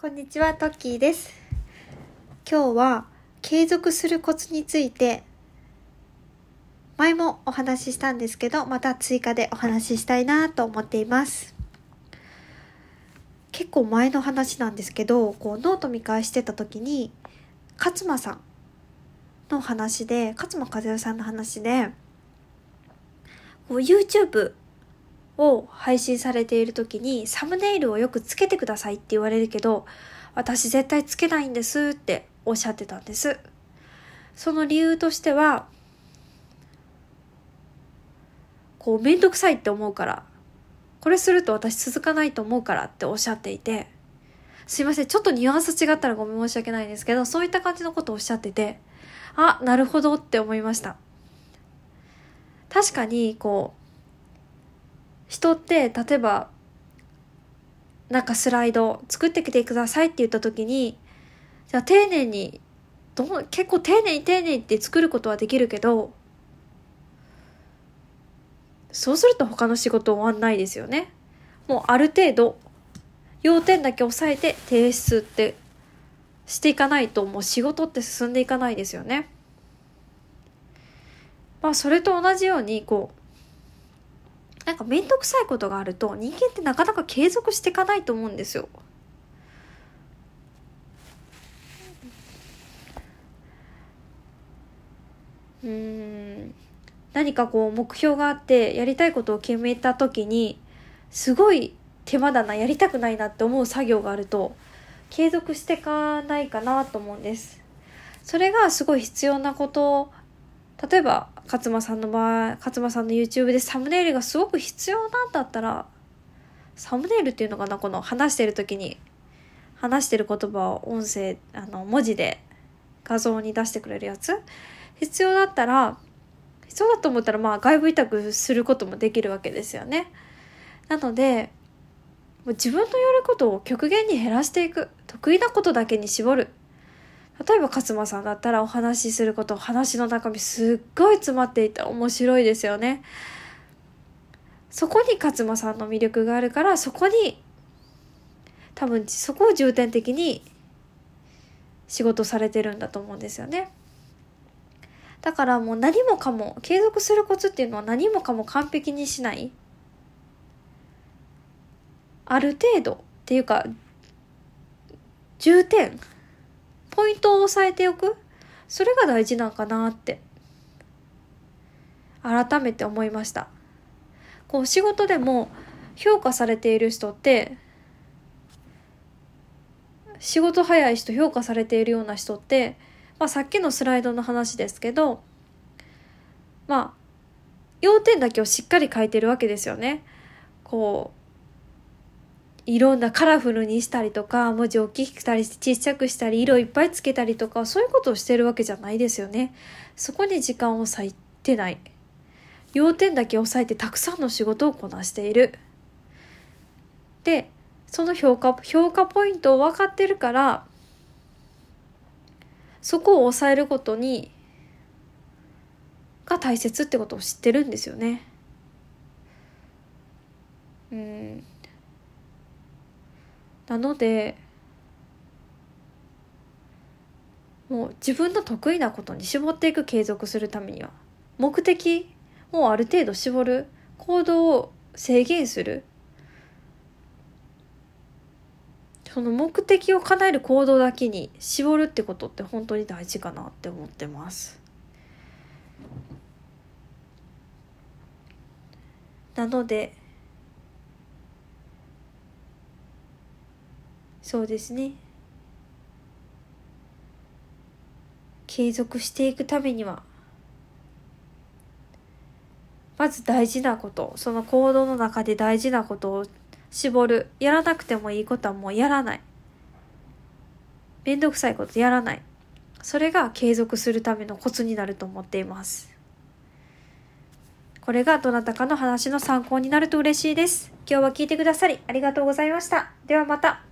こんにちは、トッキーです。今日は継続するコツについて、前もお話ししたんですけど、また追加でお話ししたいなと思っています。結構前の話なんですけど、こうノート見返してた時に、勝間さんの話で、勝間和代さんの話で、こう YouTube を配信されている時にサムネイルをよくつけてくださいって言われるけど私絶対つけないんですっておっしゃってたんです。その理由としてはこうめんどくさいって思うからこれすると私続かないと思うからっておっしゃっていてすいませんちょっとニュアンス違ったらごめん申し訳ないんですけどそういった感じのことをおっしゃっててあなるほどって思いました。確かにこう人って例えばなんかスライド作ってきてくださいって言った時にじゃあ丁寧にど結構丁寧に丁寧にって作ることはできるけどそうすると他の仕事終わんないですよね。もうある程度要点だけ押さえて提出ってしていかないともう仕事って進んでいかないですよね。まあそれと同じようにこうなんか面倒くさいことがあると人間ってなかなか継続していかないと思うんですよ。うん何かこう目標があってやりたいことを決めた時にすごい手間だなやりたくないなって思う作業があると継続していかないかなと思うんです。それがすごい必要なこと例えば勝間さんの場合勝間さんの YouTube でサムネイルがすごく必要なんだったらサムネイルっていうのかなこの話してる時に。話してる言葉を音声あの文字で画像に出してくれるやつ。必要だったら必要だと思ったらまあ外部委託することもできるわけですよね。なのでもう自分のやることを極限に減らしていく。得意なことだけに絞る。例えば勝間さんだったらお話しすること話の中身すっごい詰まっていて面白いですよね。そこに勝間さんの魅力があるからそこに多分そこを重点的に仕事されてるんだと思うんですよね。だからもう何もかも継続するコツっていうのは何もかも完璧にしないある程度っていうか重点ポイントを押さえておく？それが大事なんかなって。改めて思いました。こう仕事でも評価されている人って仕事早い人評価されているような人って、まあ、さっきのスライドの話ですけどまあ要点だけをしっかり書いてるわけですよね。こういろんなカラフルにしたりとか文字を大きくしたり小さくしたり色いっぱいつけたりとかそういうことをしてるわけじゃないですよね。そこに時間を割いてない。要点だけ押さえてたくさんの仕事をこなしている。でその評価評価ポイントを分かってるからそこを抑えることにが大切ってことを知ってるんですよね。うん。なのでもう自分の得意なことに絞っていく継続するためには目的をある程度絞る行動を制限するその目的を叶える行動だけに絞るってことって本当に大事かなって思ってます。なのでそうですね。継続していくためにはまず大事なことその行動の中で大事なことを絞る。やらなくてもいいことはもうやらない。めんどくさいことやらない。それが継続するためのコツになると思っています。これがどなたかの話の参考になると嬉しいです。今日は聞いてくださりありがとうございました。ではまた。